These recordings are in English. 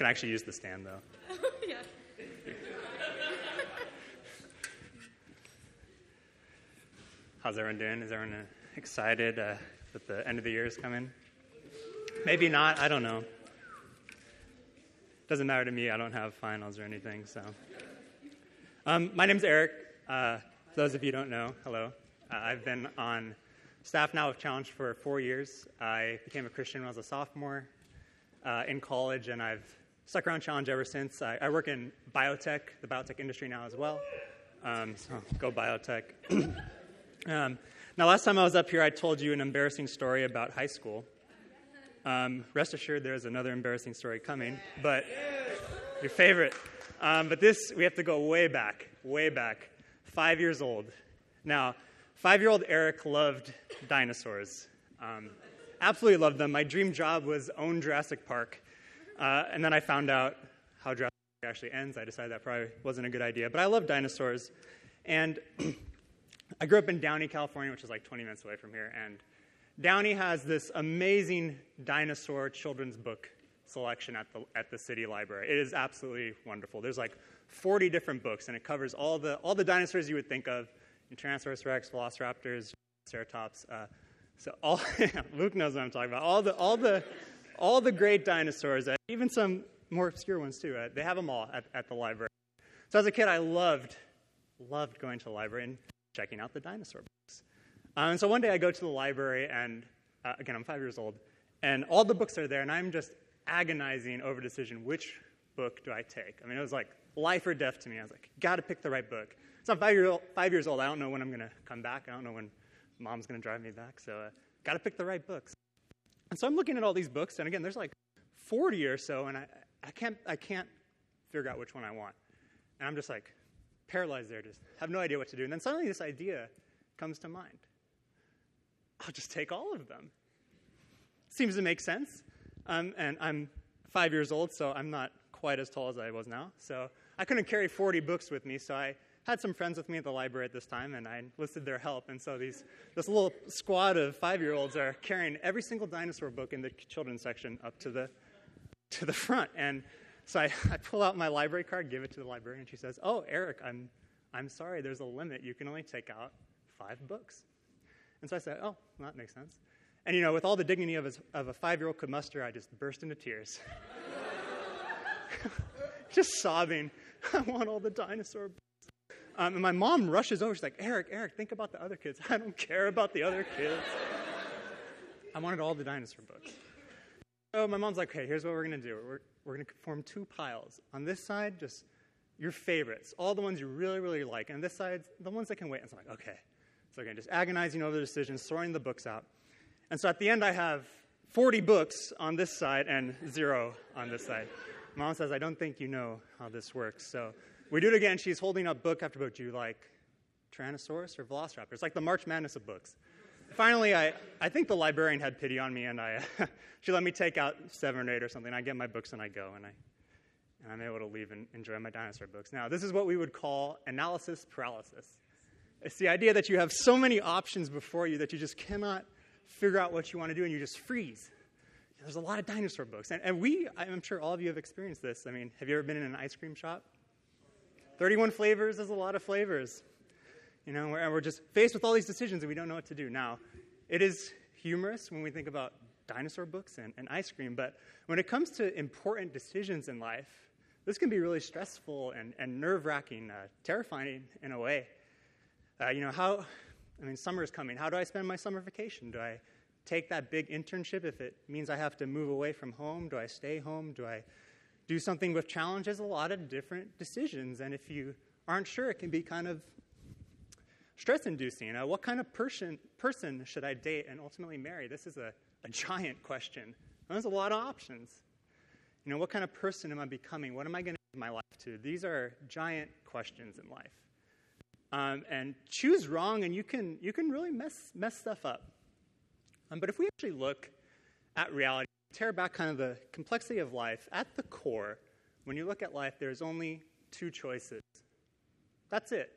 Can actually use the stand though. yeah. How's everyone doing? Is everyone uh, excited uh, that the end of the year is coming? Maybe not. I don't know. Doesn't matter to me. I don't have finals or anything. So, um, my name's Eric. Uh, for those of you who don't know, hello. Uh, I've been on staff now with Challenge for four years. I became a Christian when I was a sophomore uh, in college, and I've stuck around Challenge ever since. I, I, work in biotech, the biotech industry now as well. Um, so go biotech. Um, now, last time I was up here, I told you an embarrassing story about high school. Um, rest assured, there's another embarrassing story coming, but your favorite. Um, but this, we have to go way back, way back. Five years old. Now, five year old Eric loved dinosaurs. Um, absolutely loved them. My dream job was own Jurassic Park. Uh, and then I found out how Jurassic Park actually ends. I decided that probably wasn't a good idea. But I love dinosaurs. And I grew up in Downey, California, which is like 20 minutes away from here, and Downey has this amazing dinosaur children's book selection at the, at the city library. It is absolutely wonderful. There's like 40 different books, and it covers all the, all the dinosaurs you would think of Tyrannosaurus rex, Velociraptors, Ceratops. Uh, so all, Luke knows what I'm talking about. All the, all the, all the great dinosaurs, uh, even some more obscure ones too. Uh, they have them all at, at the library. So as a kid, I loved, loved going to the library. And checking out the dinosaur books. Um, and so one day I go to the library, and uh, again, I'm five years old, and all the books are there, and I'm just agonizing over decision which book do I take? I mean, it was like life or death to me. I was like, got to pick the right book. So I'm five, year old, five years old. I don't know when I'm to come back. I don't know when mom's to drive me back. So uh, got to pick the right books. And so I'm looking at all these books, and again, there's like 40 or so, and I, I, can't, I can't figure out which one I want. And I'm just like, paralyzed there, just have no idea what to do. And then suddenly this idea comes to mind I'll just take all of them. Seems to make sense. Um, and I'm five years old, so I'm not quite as tall as I was now. So I couldn't carry 40 books with me, so I had some friends with me at the library at this time, and I enlisted their help. And so these, this little squad of five year olds are carrying every single dinosaur book in the children's section up to the, to the front. And so I, I pull out my library card, give it to the librarian, and she says, Oh, Eric, I'm, I'm sorry, there's a limit. You can only take out five books. And so I said, Oh, well, that makes sense. And you know, with all the dignity of a, of a five year old could muster, I just burst into tears. just sobbing. I want all the dinosaur books. Um, and my mom rushes over. She's like, Eric, Eric, think about the other kids. I don't care about the other kids. I wanted all the dinosaur books. So my mom's like, okay, here's what we're going to do. We're, we're going to form two piles. On this side, just your favorites, all the ones you really, really like. And this side, the ones that can wait. And so I'm like, okay. So again, just agonizing over the decisions, throwing the books out. And so at the end, I have 40 books on this side and zero on this side. Mom says, I don't think you know how this works. So we do it again. She's holding up book after book. Do you like Tyrannosaurus or Velociraptor? It's like the March Madness of books finally, I, I think the librarian had pity on me, and I, she let me take out seven or eight or something. I get my books and I go, and, I, and I'm able to leave and enjoy my dinosaur books. Now, this is what we would call analysis paralysis. It's the idea that you have so many options before you that you just cannot figure out what you want to do, and you just freeze. There's a lot of dinosaur books. And, and we, I'm sure all of you have experienced this. I mean, have you ever been in an ice cream shop? 31 flavors is a lot of flavors. You know, we're just faced with all these decisions and we don't know what to do. Now, it is humorous when we think about dinosaur books and, and ice cream, but when it comes to important decisions in life, this can be really stressful and, and nerve wracking, uh, terrifying in a way. Uh, you know, how, I mean, summer is coming. How do I spend my summer vacation? Do I take that big internship if it means I have to move away from home? Do I stay home? Do I do something with challenges? A lot of different decisions. And if you aren't sure, it can be kind of stress inducing. Uh, what kind of person, person should I date and ultimately marry? This is a, a giant question. There's a lot of options. You know, what kind of person am I becoming? What am I going to give my life to? These are giant questions in life. Um, and choose wrong, and you can, you can really mess, mess stuff up. Um, but if we actually look at reality, tear back kind of the complexity of life, at the core, when you look at life, there's only two choices. That's it.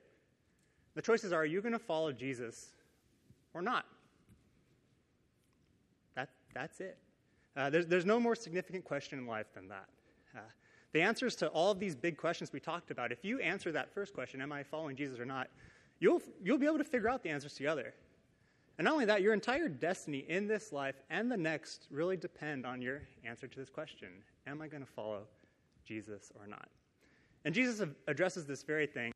The choices are are you going to follow Jesus or not? That, that's it. Uh, there's, there's no more significant question in life than that. Uh, the answers to all of these big questions we talked about, if you answer that first question, am I following Jesus or not, you'll, you'll be able to figure out the answers to the other. And not only that, your entire destiny in this life and the next really depend on your answer to this question Am I going to follow Jesus or not? And Jesus addresses this very thing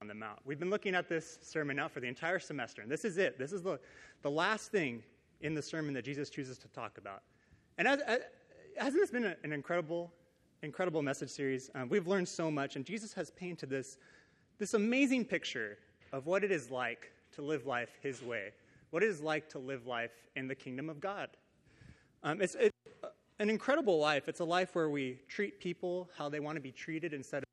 on the Mount. We've been looking at this sermon now for the entire semester, and this is it. This is the, the last thing in the sermon that Jesus chooses to talk about. And as, as, hasn't this been an incredible, incredible message series? Um, we've learned so much, and Jesus has painted this, this amazing picture of what it is like to live life His way, what it is like to live life in the kingdom of God. Um, it's, it's an incredible life. It's a life where we treat people how they want to be treated instead of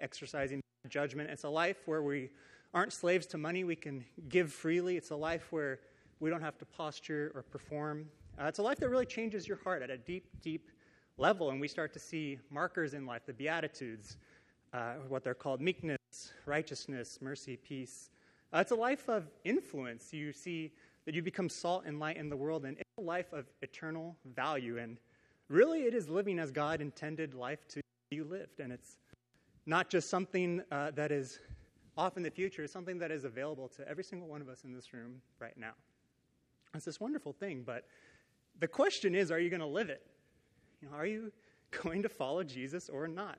exercising judgment. It's a life where we aren't slaves to money. We can give freely. It's a life where we don't have to posture or perform. Uh, it's a life that really changes your heart at a deep, deep level. And we start to see markers in life, the Beatitudes, uh, what they're called meekness, righteousness, mercy, peace. Uh, it's a life of influence. You see that you become salt and light in the world, and it's a life of eternal value. And really, it is living as God intended life to be lived. And it's not just something uh, that is off in the future, it's something that is available to every single one of us in this room right now. It's this wonderful thing, but the question is are you going to live it? You know, are you going to follow Jesus or not?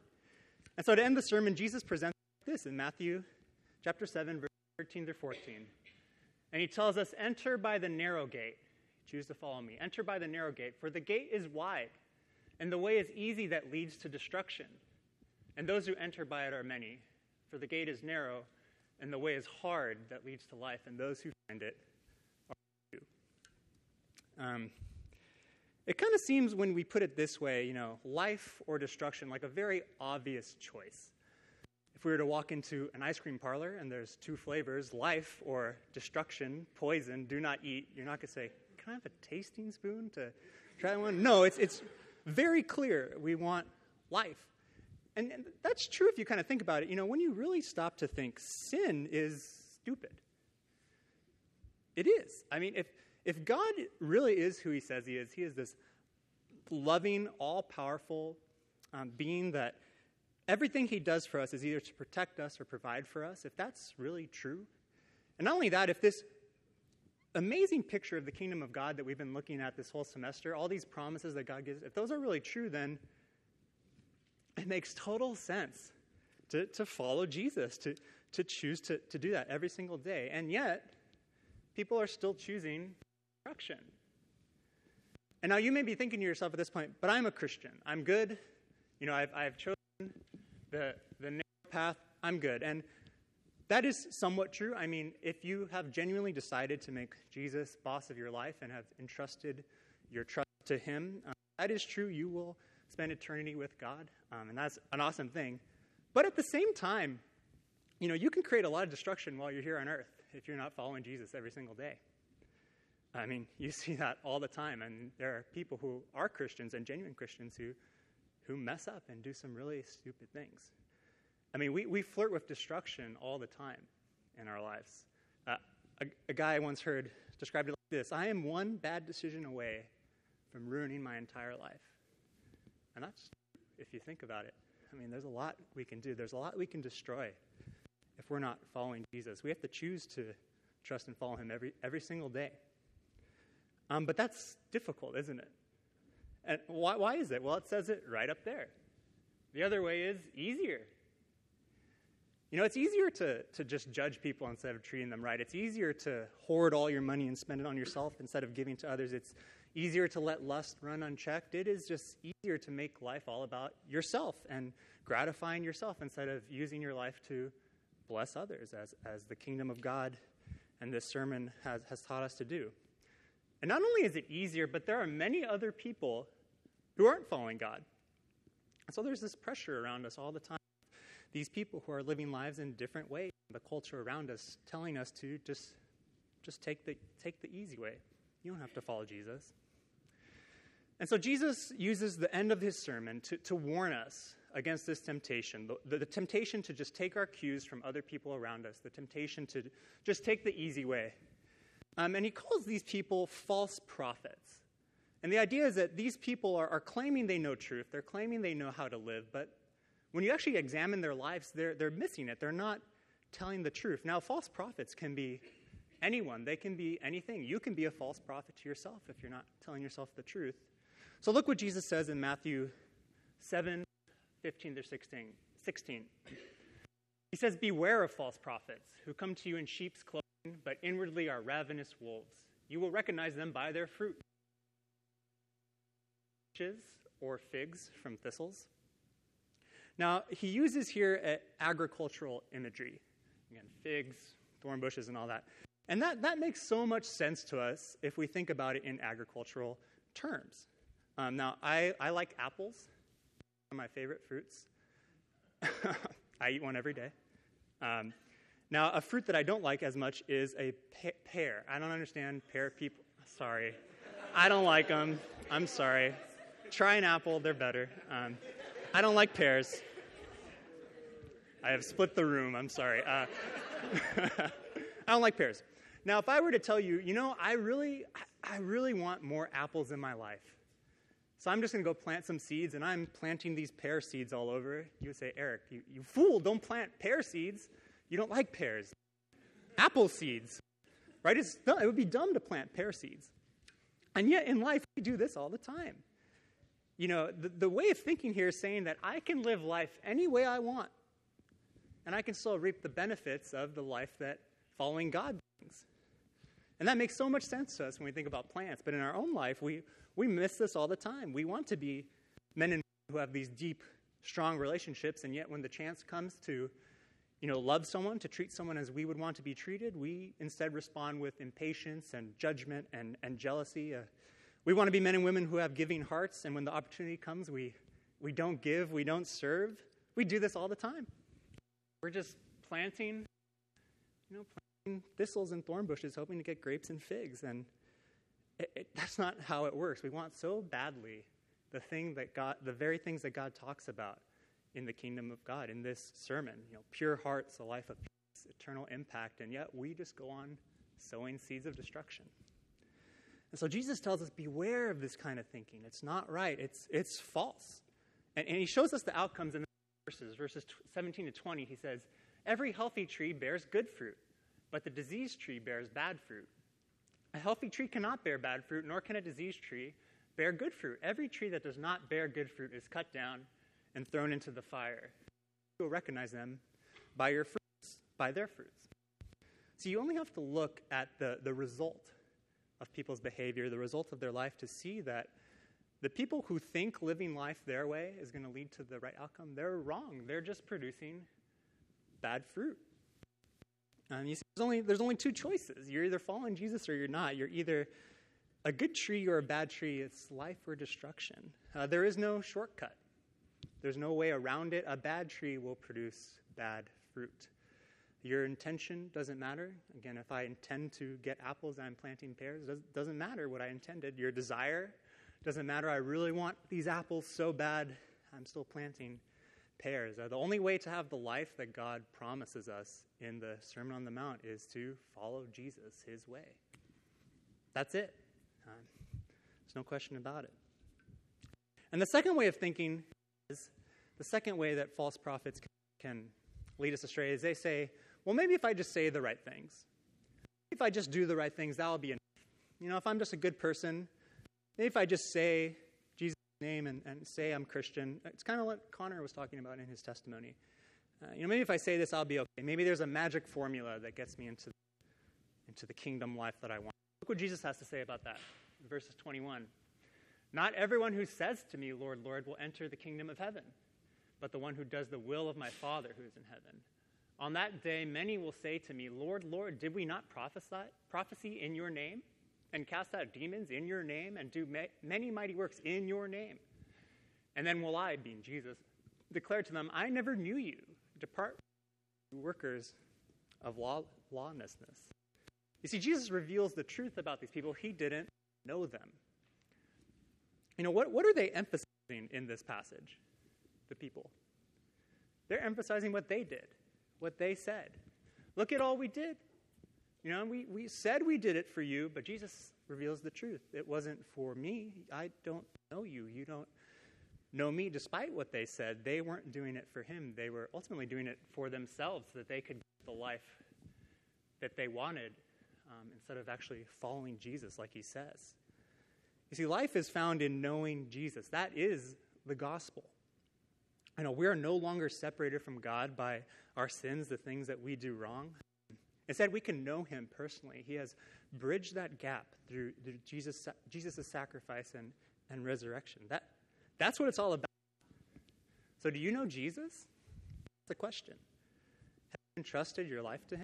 And so to end the sermon, Jesus presents this in Matthew chapter 7, verse 13 through 14. And he tells us, Enter by the narrow gate. Choose to follow me. Enter by the narrow gate, for the gate is wide, and the way is easy that leads to destruction. And those who enter by it are many, for the gate is narrow, and the way is hard that leads to life, and those who find it are few. Um, it kind of seems when we put it this way, you know, life or destruction, like a very obvious choice. If we were to walk into an ice cream parlor and there's two flavors, life or destruction, poison, do not eat, you're not going to say, Can I have a tasting spoon to try one? No, it's, it's very clear. We want life. And, and that's true if you kind of think about it. You know, when you really stop to think, sin is stupid. It is. I mean, if, if God really is who he says he is, he is this loving, all powerful um, being that everything he does for us is either to protect us or provide for us, if that's really true, and not only that, if this amazing picture of the kingdom of God that we've been looking at this whole semester, all these promises that God gives, if those are really true, then it makes total sense to, to follow Jesus, to, to choose to, to do that every single day. And yet, people are still choosing destruction. And now you may be thinking to yourself at this point, but I'm a Christian. I'm good. You know, I've, I've chosen the, the narrow path. I'm good. And that is somewhat true. I mean, if you have genuinely decided to make Jesus boss of your life and have entrusted your trust to him, uh, that is true. You will spend eternity with God, um, and that's an awesome thing. But at the same time, you know, you can create a lot of destruction while you're here on earth if you're not following Jesus every single day. I mean, you see that all the time, and there are people who are Christians and genuine Christians who, who mess up and do some really stupid things. I mean, we, we flirt with destruction all the time in our lives. Uh, a, a guy I once heard described it like this I am one bad decision away from ruining my entire life. And that's, if you think about it, I mean, there's a lot we can do. There's a lot we can destroy if we're not following Jesus. We have to choose to trust and follow him every, every single day. Um, but that's difficult, isn't it? And why, why is it? Well, it says it right up there. The other way is easier. You know, it's easier to, to just judge people instead of treating them right. It's easier to hoard all your money and spend it on yourself instead of giving to others. It's easier to let lust run unchecked. It is just easier to make life all about yourself and gratifying yourself instead of using your life to bless others, as, as the kingdom of God and this sermon has, has taught us to do. And not only is it easier, but there are many other people who aren't following God. And so there's this pressure around us all the time. These people who are living lives in different ways, the culture around us telling us to just, just take, the, take the easy way. You don't have to follow Jesus. And so Jesus uses the end of his sermon to, to warn us against this temptation the, the, the, temptation to just take our cues from other people around us, the temptation to just take the easy way. Um, and he calls these people false prophets. And the idea is that these people are, are claiming they know truth, they're claiming they know how to live, but when you actually examine their lives, they're, they're missing it. They're not telling the truth. Now, false prophets can be anyone, they can be anything. You can be a false prophet to yourself if you're not telling yourself the truth. So, look what Jesus says in Matthew 7 15 to 16. 16. He says, Beware of false prophets who come to you in sheep's clothing, but inwardly are ravenous wolves. You will recognize them by their fruit. Or figs from thistles. Now, he uses here agricultural imagery. Again, figs, thorn bushes, and all that. And that, that makes so much sense to us if we think about it in agricultural terms. Um, now, I, I like apples, one of my favorite fruits. I eat one every day. Um, now, a fruit that I don't like as much is a pear. I don't understand pear people. Sorry. I don't like them. I'm sorry. Try an apple, they're better. Um, I don't like pears. I have split the room, I'm sorry. Uh, I don't like pears. Now, if I were to tell you, you know, I really, I really want more apples in my life. So I'm just going to go plant some seeds, and I'm planting these pear seeds all over. You would say, Eric, you, you fool, don't plant pear seeds. You don't like pears. Apple seeds, right? It's, it would be dumb to plant pear seeds. And yet in life, we do this all the time. You know, the, the way of thinking here is saying that I can live life any way I want, and I can still reap the benefits of the life that following God brings. And that makes so much sense to us when we think about plants. But in our own life, we, we miss this all the time. We want to be men and women who have these deep, strong relationships, and yet when the chance comes to you know, love someone, to treat someone as we would want to be treated, we instead respond with impatience and judgment and, and jealousy. Uh, we want to be men and women who have giving hearts, and when the opportunity comes, we, we don't give, we don't serve. We do this all the time. We're just planting, you know, planting thistles and thorn bushes, hoping to get grapes and figs. And it, it, that's not how it works. We want so badly the thing that God, the very things that God talks about in the kingdom of God in this sermon. You know, pure hearts, a life of peace, eternal impact, and yet we just go on sowing seeds of destruction. And so Jesus tells us, beware of this kind of thinking. It's not right. It's, it's false. And, and he shows us the outcomes in the verses. Verses 17 to 20, he says, Every healthy tree bears good fruit, but the diseased tree bears bad fruit. A healthy tree cannot bear bad fruit, nor can a diseased tree bear good fruit. Every tree that does not bear good fruit is cut down and thrown into the fire. You will recognize them by your fruits, by their fruits. So you only have to look at the, the result of people's behavior, the result of their life, to see that the people who think living life their way is going to lead to the right outcome, they're wrong. They're just producing bad fruit. And you see, there's only, there's only two choices. You're either following Jesus or you're not. You're either a good tree or a bad tree. It's life or destruction. Uh, there is no shortcut. There's no way around it. A bad tree will produce bad fruit. Your intention doesn't matter. Again, if I intend to get apples, I'm planting pears. It doesn't matter what I intended. Your desire doesn't matter. I really want these apples so bad, I'm still planting pears. Uh, the only way to have the life that God promises us in the Sermon on the Mount is to follow Jesus, his way. That's it. Uh, there's no question about it. And the second way of thinking is the second way that false prophets can lead us astray is they say, well, maybe if I just say the right things, if I just do the right things, that'll be enough. You know, if I'm just a good person, maybe if I just say Jesus' name and, and say I'm Christian, it's kind of what Connor was talking about in his testimony. Uh, you know, maybe if I say this, I'll be okay. Maybe there's a magic formula that gets me into, into the kingdom life that I want. Look what Jesus has to say about that. Verses 21. Not everyone who says to me, Lord, Lord, will enter the kingdom of heaven, but the one who does the will of my Father who is in heaven. On that day, many will say to me, Lord, Lord, did we not prophesy, prophecy in your name, and cast out demons in your name, and do ma- many mighty works in your name? And then will I, being Jesus, declare to them, I never knew you. Depart, workers of law- lawlessness. You see, Jesus reveals the truth about these people. He didn't know them. You know, what, what are they emphasizing in this passage? The people. They're emphasizing what they did, what they said. Look at all we did. You know, we, we said we did it for you, but Jesus reveals the truth. It wasn't for me. I don't know you. You don't know me, despite what they said. They weren't doing it for him. They were ultimately doing it for themselves so that they could get the life that they wanted um, instead of actually following Jesus like he says. You see, life is found in knowing Jesus. That is the gospel. You know, we are no longer separated from God by our sins, the things that we do wrong. Instead, we can know him personally. He has bridged that gap through, through Jesus' Jesus' sacrifice and, and resurrection. That, that's what it's all about. So, do you know Jesus? That's the question. Have you entrusted your life to him?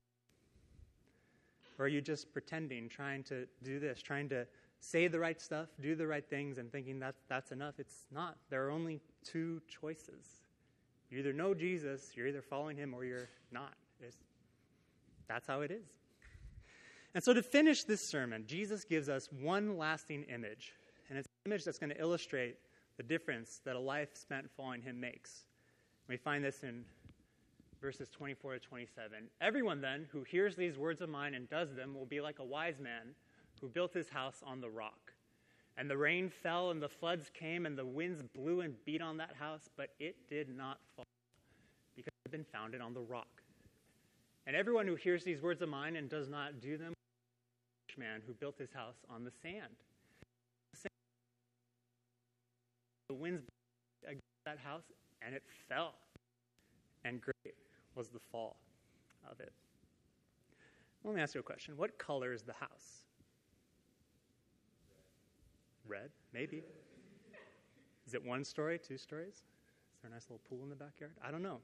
Or are you just pretending, trying to do this, trying to say the right stuff, do the right things, and thinking that that's enough? It's not. There are only two choices. You either know Jesus, you're either following him, or you're not. It's, that's how it is. And so, to finish this sermon, Jesus gives us one lasting image, and it's an image that's going to illustrate the difference that a life spent following him makes. We find this in verses 24 to 27. Everyone then who hears these words of mine and does them will be like a wise man who built his house on the rock. And the rain fell, and the floods came, and the winds blew and beat on that house, but it did not fall, because it had been founded on the rock. And everyone who hears these words of mine and does not do them, the man who built his house on the sand. The winds blew against that house, and it fell. And great was the fall of it. Let me ask you a question. What color is the house? Red? Maybe. Is it one story, two stories? Is there a nice little pool in the backyard? I don't know.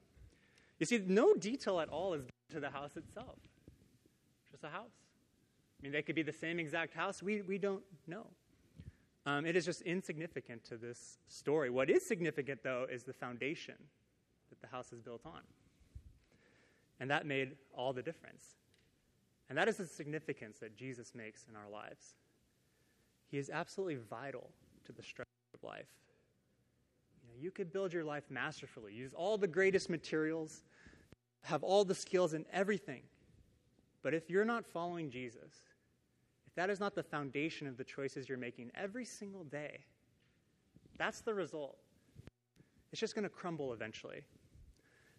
You see, no detail at all is given to the house itself. Just a house. I mean, they could be the same exact house. We, we don't know. Um, it is just insignificant to this story. What is significant, though, is the foundation that the house is built on. And that made all the difference. And that is the significance that Jesus makes in our lives. He is absolutely vital to the structure of life. You, know, you could build your life masterfully, use all the greatest materials, have all the skills and everything. But if you're not following Jesus, if that is not the foundation of the choices you're making every single day, that's the result. It's just going to crumble eventually.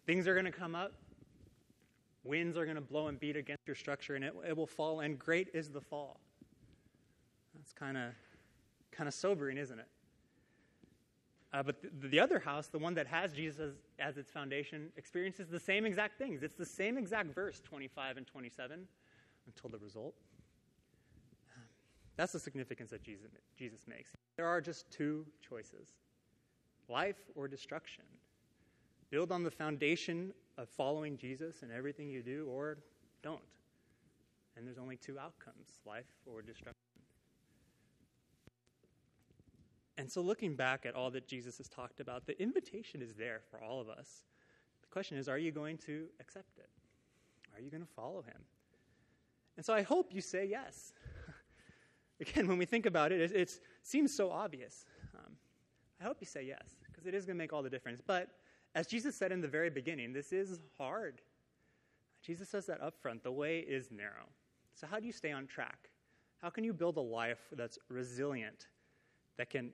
Things are going to come up, winds are going to blow and beat against your structure, and it, it will fall, and great is the fall. That's kind of kind of sobering, isn't it? Uh, but the, the, other house, the one that has Jesus as, as, its foundation, experiences the same exact things. It's the same exact verse, 25 and 27, until the result. That's the significance that Jesus, Jesus makes. There are just two choices life or destruction. Build on the foundation of following Jesus in everything you do, or don't. And there's only two outcomes life or destruction. And so, looking back at all that Jesus has talked about, the invitation is there for all of us. The question is are you going to accept it? Are you going to follow him? And so, I hope you say yes. Again, when we think about it, it, seems so obvious. Um, I hope you say yes, because it is going to make all the difference. But as Jesus said in the very beginning, this is hard. Jesus says that up front the way is narrow. So, how do you stay on track? How can you build a life that's resilient, that can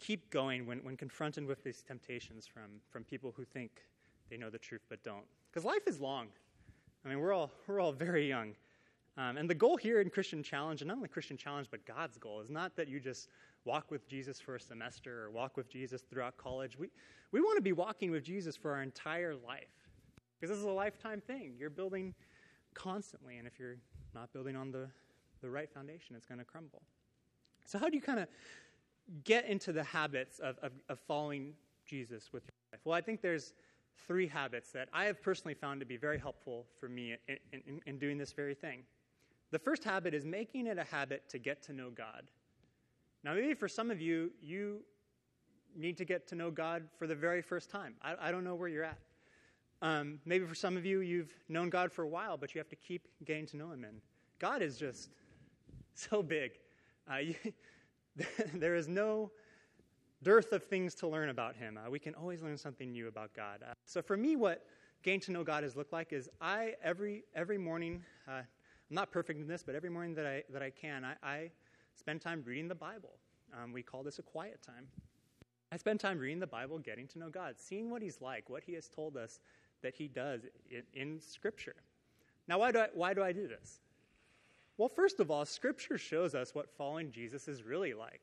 keep going when, when confronted with these temptations from, from people who think they know the truth but don't. Because life is long. I mean, we're all, we're all very young. Um, and the goal here in Christian Challenge, and not only Christian Challenge, but God's goal, is not that you just walk with Jesus for a semester or walk with Jesus throughout college. We, we want to be walking with Jesus for our entire life. Because this is a lifetime thing. You're building constantly, and if you're not building on the, the right foundation, it's going to crumble. So, how do you kind of get into the habits of, of, of following Jesus with your life? Well, I think there's three habits that I have personally found to be very helpful for me in, in, in, doing this very thing. The first habit is making it a habit to get to know God. Now, maybe for some of you, you need to get to know God for the very first time. I, I don't know where you're at. Um, maybe for some of you, you've known God for a while, but you have to keep getting to know Him. And God is just so big. Uh, you, there is no dearth of things to learn about him. Uh, we can always learn something new about God. Uh, so for me, what getting to know God has looked like is I every every morning. Uh, I'm not perfect in this, but every morning that I that I can, I, I spend time reading the Bible. Um, we call this a quiet time. I spend time reading the Bible, getting to know God, seeing what He's like, what He has told us that He does in, in Scripture. Now, why do, I, why do I do this? Well, first of all, Scripture shows us what following Jesus is really like.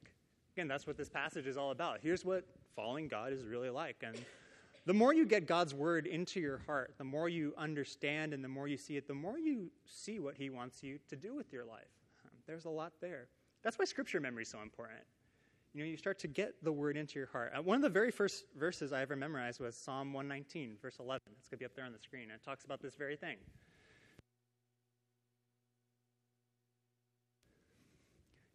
Again, that's what this passage is all about. Here's what following God is really like. And the more you get God's word into your heart, the more you understand and the more you see it, the more you see what He wants you to do with your life. Um, there's a lot there. That's why Scripture memory is so important. You know, you start to get the word into your heart. Uh, one of the very first verses I ever memorized was Psalm 119, verse 11. It's going to be up there on the screen. It talks about this very thing.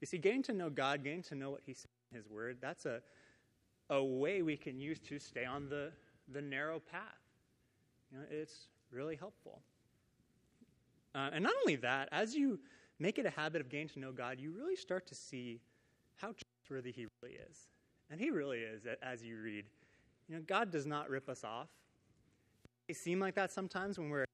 You see, getting to know God, getting to know what He says in His Word, that's a, a way we can use to stay on the, the narrow path. You know, it's really helpful. Uh, and not only that, as you make it a habit of getting to know God, you really start to see how trustworthy He really is. And He really is, as you read. You know, God does not rip us off. It seem like that sometimes when we're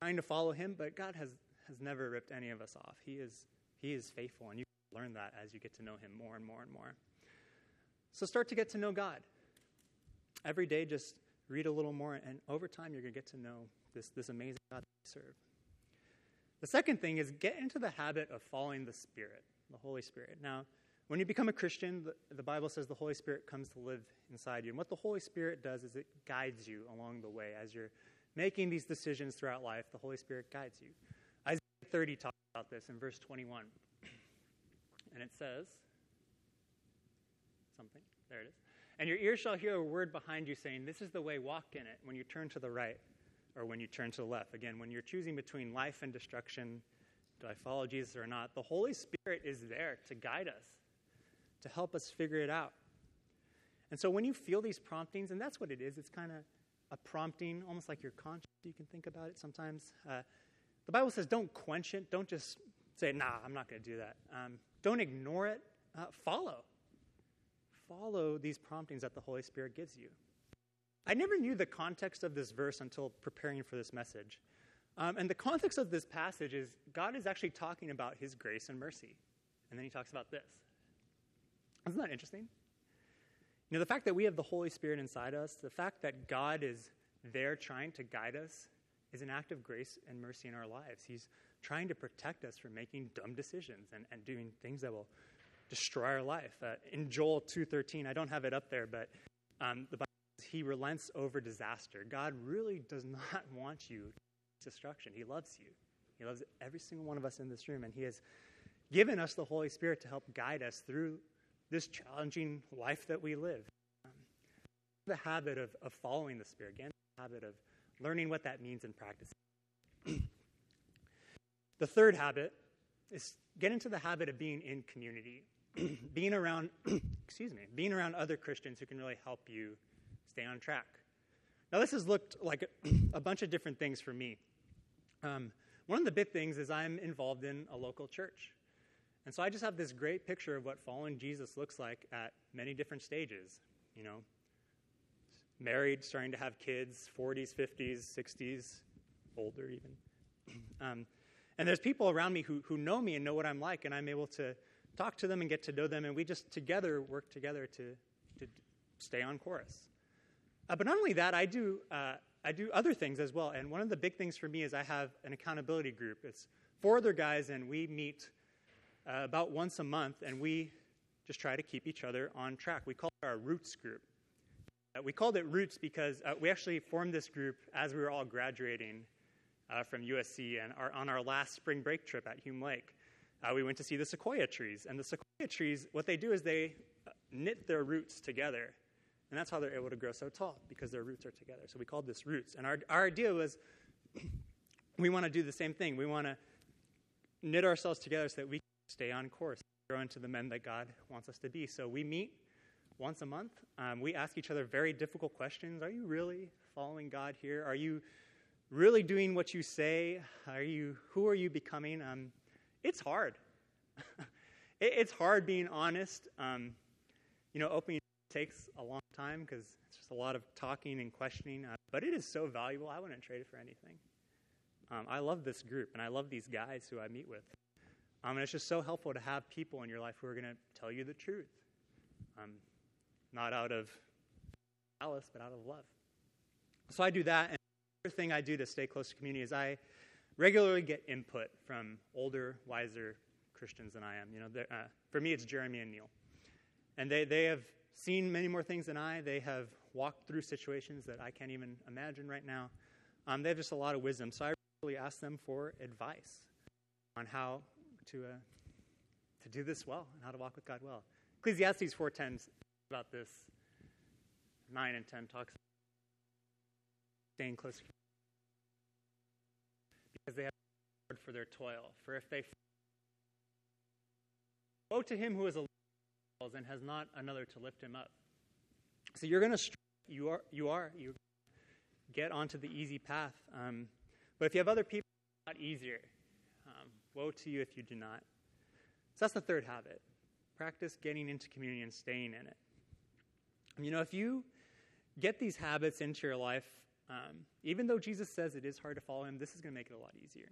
trying to follow Him, but God has, has never ripped any of us off. He is, he is faithful, and you learn that as you get to know Him more and more and more. So start to get to know God. Every day, just read a little more, and over time, you're going to get to know this, this amazing God that we serve. The second thing is get into the habit of following the Spirit, the Holy Spirit. Now, when you become a Christian, the, the, Bible says the Holy Spirit comes to live inside you. And what the Holy Spirit does is it guides you along the way. As you're making these decisions throughout life, the Holy Spirit guides you. Isaiah 30 talks about this in verse 21. And it says something. There it is. And your ear shall hear a word behind you saying, This is the way, walk in it, when you turn to the right or when you turn to the left. Again, when you're choosing between life and destruction, do I follow Jesus or not? The Holy Spirit is there to guide us, to help us figure it out. And so when you feel these promptings, and that's what it is, it's kind of a prompting, almost like your conscience, you can think about it sometimes. Uh, the Bible says don't quench it, don't just say, nah, I'm not going to do that. Um, don't ignore it, uh, follow. Follow these promptings that the Holy Spirit gives you. I never knew the context of this verse until preparing for this message. Um, and the context of this passage is God is actually talking about his grace and mercy. And then he talks about this. Isn't that interesting? You know, the fact that we have the Holy Spirit inside us, the fact that God is there trying to guide us, is an act of grace and mercy in our lives. He's trying to protect us from making dumb decisions and, and doing things that will destroy our life. Uh, in Joel 2.13, I don't have it up there, but um, the Bible says he relents over disaster. God really does not want you destruction. He loves you. He loves every single one of us in this room, and He has given us the Holy Spirit to help guide us through this challenging life that we live. Um, the habit of, of following the Spirit, again, the habit of learning what that means and practicing. the third habit is get into the habit of being in community, being around, excuse me, being around other Christians who can really help you stay on track. Now, this has looked like a, bunch of different things for me. Um, one of the big things is I'm involved in a local church. And so I just have this great picture of what following Jesus looks like at many different stages. You know, married, starting to have kids, 40s, 50s, 60s, older even. Um, and there's people around me who, who know me and know what I'm like, and I'm able to talk to them and get to know them, and we just together work together to, to stay on course. Uh, but not only that, I do uh, I do other things as well. And one of the big things for me is I have an accountability group. It's four other guys, and we meet uh, about once a month, and we just try to keep each other on track. We call it our Roots group. Uh, we called it Roots because uh, we actually formed this group as we were all graduating from USC, and our, on our last spring break trip at Hume Lake, uh, we went to see the sequoia trees. And the sequoia trees, what they do is they uh, knit their roots together and that's how they're able to grow so tall, because their roots are together. So we called this roots. And our, our idea was we want to do the same thing. We want to knit ourselves together so that we can stay on course, grow into the men that God wants us to be. So we meet once a month. Um, we ask each other very difficult questions. Are you really following God here? Are you really doing what you say? Are you, who are you becoming? Um, it's hard. it, it's hard being honest. Um, you know, opening takes a long time because it's just a lot of talking and questioning, uh, but it is so valuable. I wouldn't trade it for anything. Um, I love this group, and I love these guys who I meet with. Um, and it's just so helpful to have people in your life who are going to tell you the truth. Um, not out of malice, but out of love. So I do that. And thing I do to stay close to community is I regularly get input from older, wiser Christians than I am. You know, uh, for me, it's Jeremy and Neil. And they, they have seen many more things than I. They have walked through situations that I can't even imagine right now. Um, they have just a lot of wisdom. So I really ask them for advice on how to, uh, to do this well and how to walk with God well. Ecclesiastes 4.10 about this. 9 and 10 talks staying close because they have reward for their toil. For if they woe to him who is a and has not another to lift him up. So you're going to you are you are you get onto the easy path. Um, but if you have other people, it's not easier. Um, woe to you if you do not. So that's the third habit. Practice getting into community and staying in it. You know, if you get these habits into your life, um, even though Jesus says it is hard to follow him, this is going to make it a lot easier.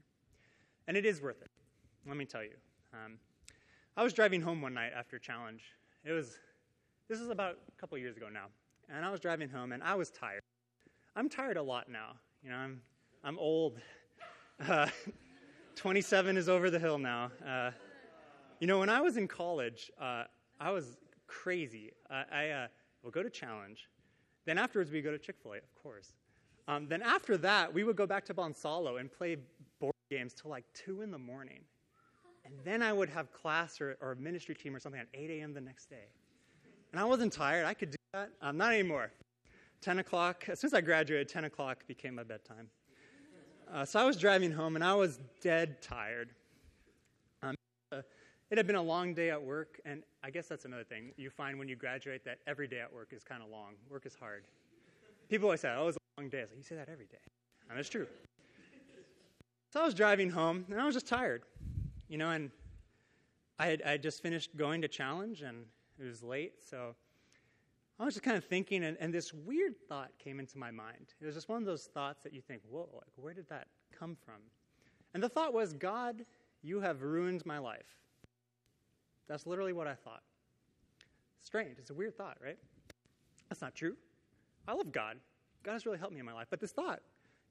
And it is worth it. Let me tell you. Um, I was driving home one night after challenge. It was, this is about a couple years ago now. And I was driving home and I was tired. I'm tired a lot now. You know, I'm, I'm old. Uh, 27 is over the hill now. Uh, you know, when I was in college, uh, I was crazy. I uh, would go to Challenge. Then afterwards, we go to Chick fil A, of course. Um, then after that, we would go back to Bonsallo and play board games till like 2 in the morning. And then I would have class or, or ministry team or something at 8 a.m. the next day. And I wasn't tired. I could do that. Um, not anymore. 10 o'clock, as soon as I graduated, 10 o'clock became my bedtime. Uh, so I was driving home and I was dead tired. Um, it had been a long day at work, and I guess that's another thing. You find when you graduate that every day at work is kind of long. Work is hard. People always say, oh, it was a long day. I was like, you say that every day. And it's true. So I was driving home, and I was just tired. You know, and I had, I had just finished going to challenge, and it was late, so I was just kind of thinking, and, and, this weird thought came into my mind. It was just one of those thoughts that you think, whoa, like, where did that come from? And the thought was, God, you have ruined my life. That's literally what I thought. Strange. It's a weird thought, right? That's not true. I love God. God has really helped me in my life. But this thought,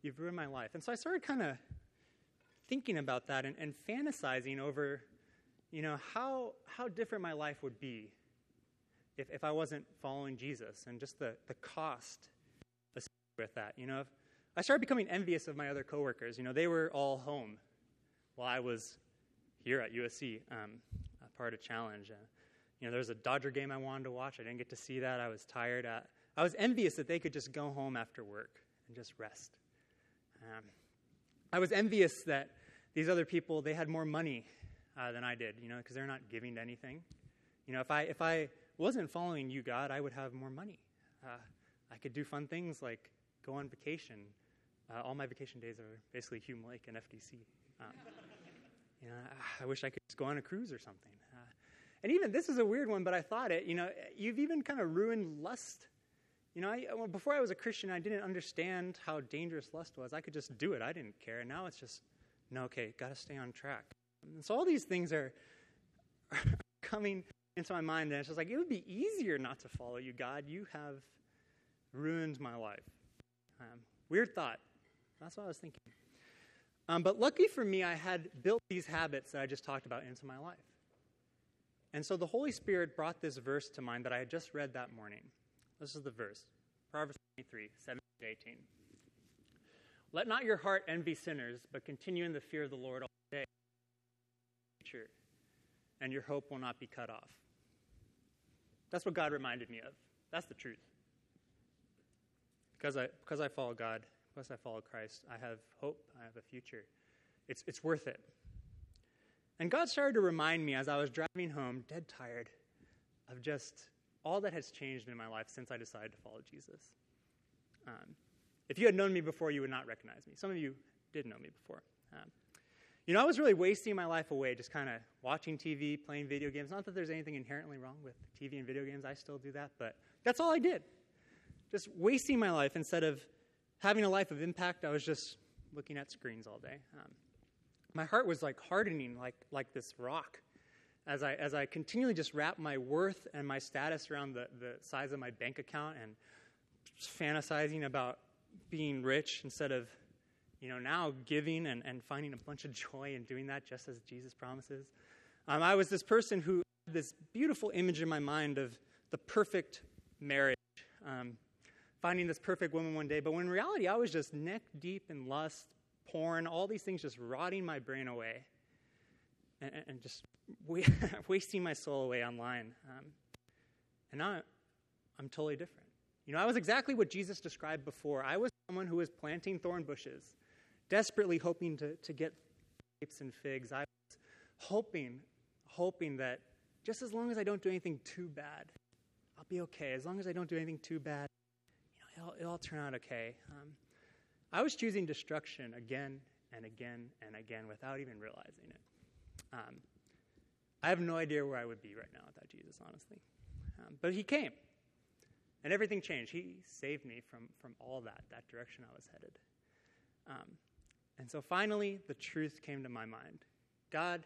you've ruined my life. And so I started kind of thinking about that and, and fantasizing over, you know, how, how different my life would be if, if I wasn't following Jesus and just the, the cost with that. You know, if, I started becoming envious of my other coworkers. You know, they were all home while I was here at USC, um, part of Challenge. Uh, you know, there was a Dodger game I wanted to watch. I didn't get to see that. I was tired. Uh, I was envious that they could just go home after work and just rest. Um, I was envious that these other people they had more money uh, than I did, you know, because they're not giving to anything. You know, if I if I wasn't following you, God, I would have more money. Uh, I could do fun things like go on vacation. Uh, all my vacation days are basically Hume Lake and FDC. Um, you know, I wish I could just go on a cruise or something. Uh, and even this is a weird one, but I thought it. You know, you've even kind of ruined lust. You know, I, well, before I was a Christian, I didn't understand how dangerous lust was. I could just do it. I didn't care. And now it's just no, okay, got to stay on track. And so all these things are, are coming into my mind, and it's just like, it would be easier not to follow you, God. You have ruined my life. Um, weird thought. That's what I was thinking. Um, but lucky for me, I had built these habits that I just talked about into my life. And so the Holy Spirit brought this verse to mind that I had just read that morning. This is the verse Proverbs 23, 17 to 18. Let not your heart envy sinners, but continue in the fear of the Lord all day. And your hope will not be cut off. That's what God reminded me of. That's the truth. Because I, because I follow God, because I follow Christ, I have hope, I have a future. It's, it's worth it. And God started to remind me as I was driving home, dead tired, of just all that has changed in my life since I decided to follow Jesus. Um, if you had known me before, you would not recognize me. Some of you did know me before. Um, you know, I was really wasting my life away just kind of watching TV, playing video games. Not that there's anything inherently wrong with TV and video games, I still do that, but that's all I did. Just wasting my life instead of having a life of impact, I was just looking at screens all day. Um, my heart was like hardening like, like this rock as I, as I continually just wrap my worth and my status around the, the size of my bank account and fantasizing about being rich instead of, you know, now giving and, and finding a bunch of joy in doing that just as Jesus promises. Um, I was this person who had this beautiful image in my mind of the perfect marriage, um, finding this perfect woman one day, but when in reality I was just neck deep in lust, porn, all these things just rotting my brain away and, and just wasting my soul away online. Um, and now I'm totally different. You know, I was exactly what Jesus described before. I was someone who was planting thorn bushes, desperately hoping to, to get grapes and figs. I was hoping, hoping that just as long as I don't do anything too bad, I'll be okay. As long as I don't do anything too bad, you know, it'll, it'll all turn out okay. Um, I was choosing destruction again and again and again without even realizing it. Um, I have no idea where I would be right now without Jesus, honestly. Um, but He came, and everything changed. He saved me from, from all that, that direction I was headed. Um, and so finally, the truth came to my mind God,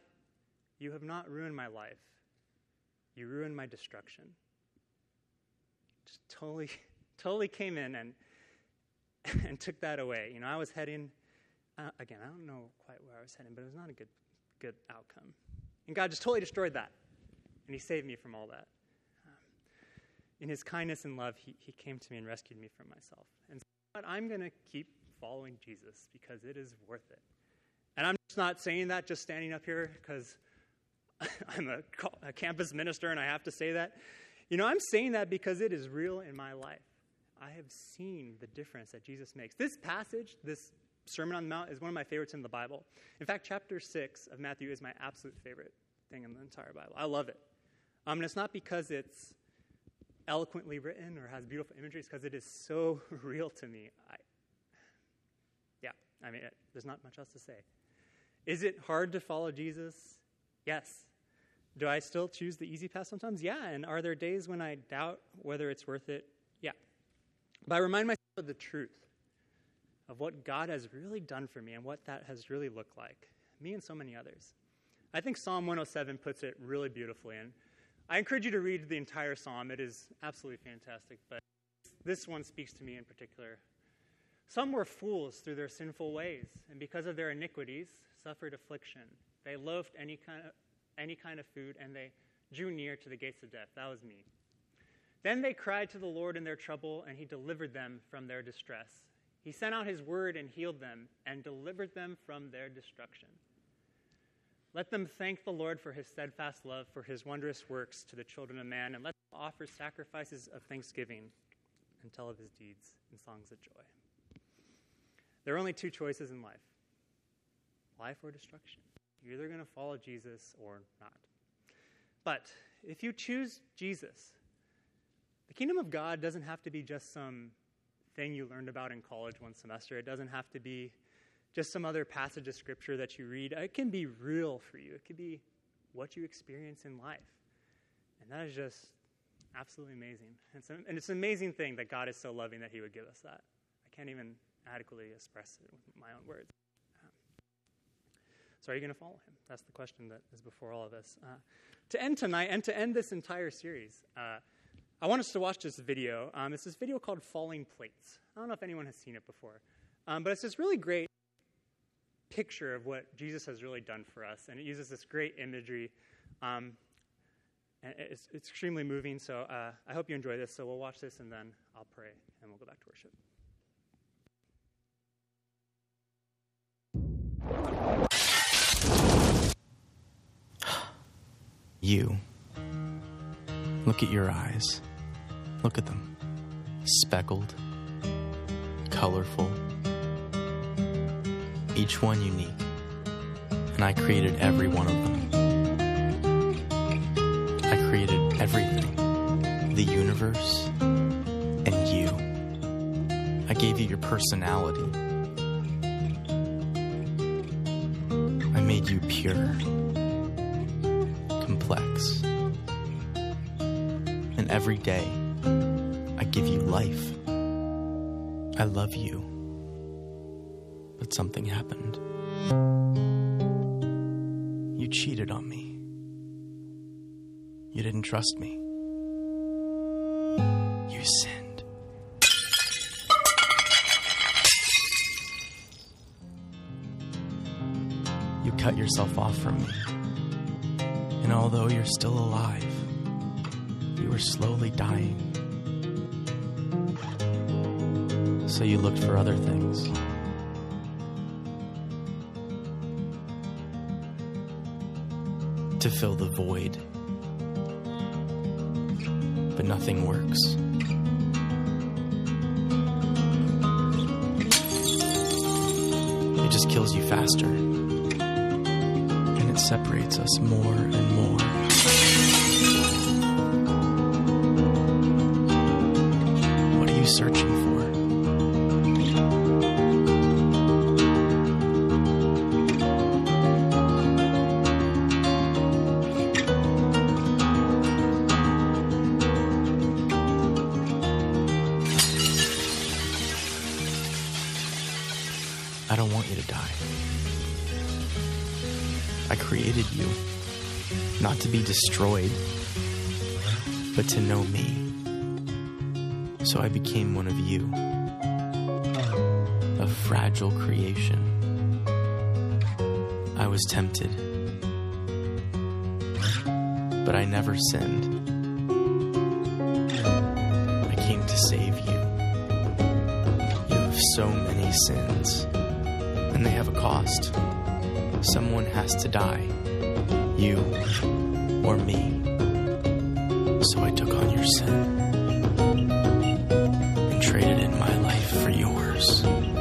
you have not ruined my life, you ruined my destruction. Just totally, totally came in and, and took that away. You know, I was heading, uh, again, I don't know quite where I was heading, but it was not a good good outcome. And God just totally destroyed that. And He saved me from all that. Um, in His kindness and love, He, he came to me and rescued me from myself. And so, but I'm going to keep following Jesus because it is worth it. And I'm just not saying that just standing up here because I'm a, a campus minister and I have to say that. You know, I'm saying that because it is real in my life. I have seen the difference that Jesus makes. This passage, this Sermon on the Mount is one of my favorites in the Bible. In fact, chapter 6 of Matthew is my absolute favorite thing in the entire Bible. I love it. Um, and it's not because it's eloquently written or has beautiful imagery, it's because it is so real to me. I, yeah, I mean, it, there's not much else to say. Is it hard to follow Jesus? Yes. Do I still choose the easy path sometimes? Yeah. And are there days when I doubt whether it's worth it? Yeah. But I remind myself of the truth of what God has really done for me and what that has really looked like, me and so many others. I think Psalm 107 puts it really beautifully, and I encourage you to read the entire psalm. It is absolutely fantastic, but this one speaks to me in particular. Some were fools through their sinful ways, and because of their iniquities, suffered affliction. They loathed any kind of, any kind of food, and they drew near to the gates of death. That was me. Then they cried to the Lord in their trouble, and he delivered them from their distress. He sent out his word and healed them and delivered them from their destruction. Let them thank the Lord for his steadfast love, for his wondrous works to the children of man, and let them offer sacrifices of thanksgiving and tell of his deeds in songs of joy. There are only two choices in life life or destruction. You're either going to follow Jesus or not. But if you choose Jesus, the kingdom of God doesn't have to be just some thing you learned about in college one semester. It doesn't have to be just some other passage of scripture that you read. It can be real for you, it could be what you experience in life. And that is just absolutely amazing. It's an, and it's an amazing thing that God is so loving that He would give us that. I can't even adequately express it with my own words. So, are you going to follow Him? That's the question that is before all of us. Uh, to end tonight and to end this entire series, uh, I want us to watch this video. Um, it's this video called Falling Plates. I don't know if anyone has seen it before, um, but it's this really great picture of what Jesus has really done for us, and it uses this great imagery. Um, and it's, it's, extremely moving, so uh, I hope you enjoy this. So we'll watch this, and then I'll pray, and we'll go back to worship. You. Look at your eyes. Look at them. Speckled, colorful, each one unique. And I created every one of them. I created everything the universe and you. I gave you your personality. I made you pure, complex and every day I give you life. I love you. But something happened. You cheated on me. You didn't trust me. You sinned. You cut yourself off from me. And although you're still alive, were slowly dying. So you looked for other things. To fill the void. But nothing works. It just kills you faster. And it separates us more and more. Searching for? I don't want you to die. I created you not to be destroyed, but to know me. So I became one of you, a fragile creation. I was tempted, but I never sinned. I came to save you. You have so many sins, and they have a cost. Someone has to die, you or me. So I took on your sin traded in my life for yours.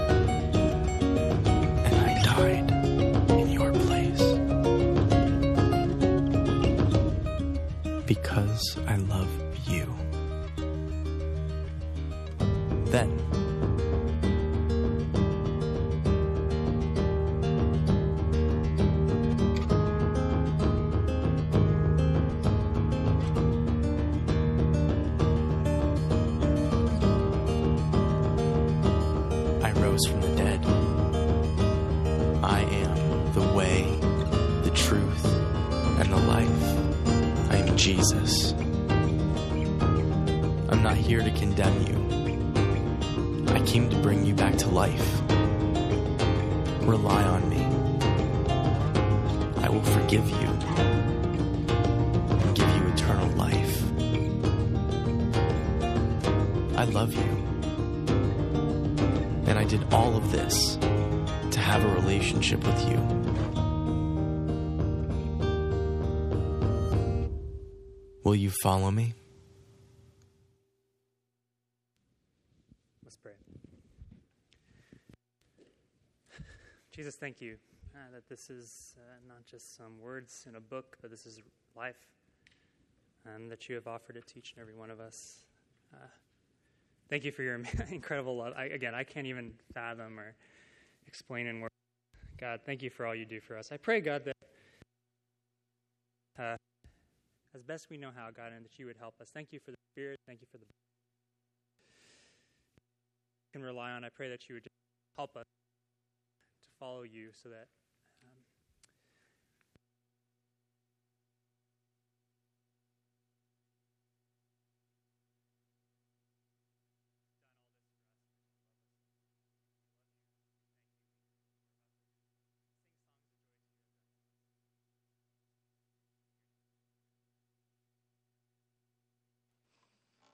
I did all of this to have a relationship with you. Will you follow me? Let's pray. Jesus, thank you uh, that this is uh, not just some words in a book, but this is life, and that you have offered it to each and every one of us. Uh, thank you for your incredible love. I, again, I can't even fathom or explain in words. God, thank you for all you do for us. I pray, God, that uh, as best we know how, God, and that you would help us. Thank you for the Spirit. Thank you for the can rely on. I pray that you would just help us to follow you so that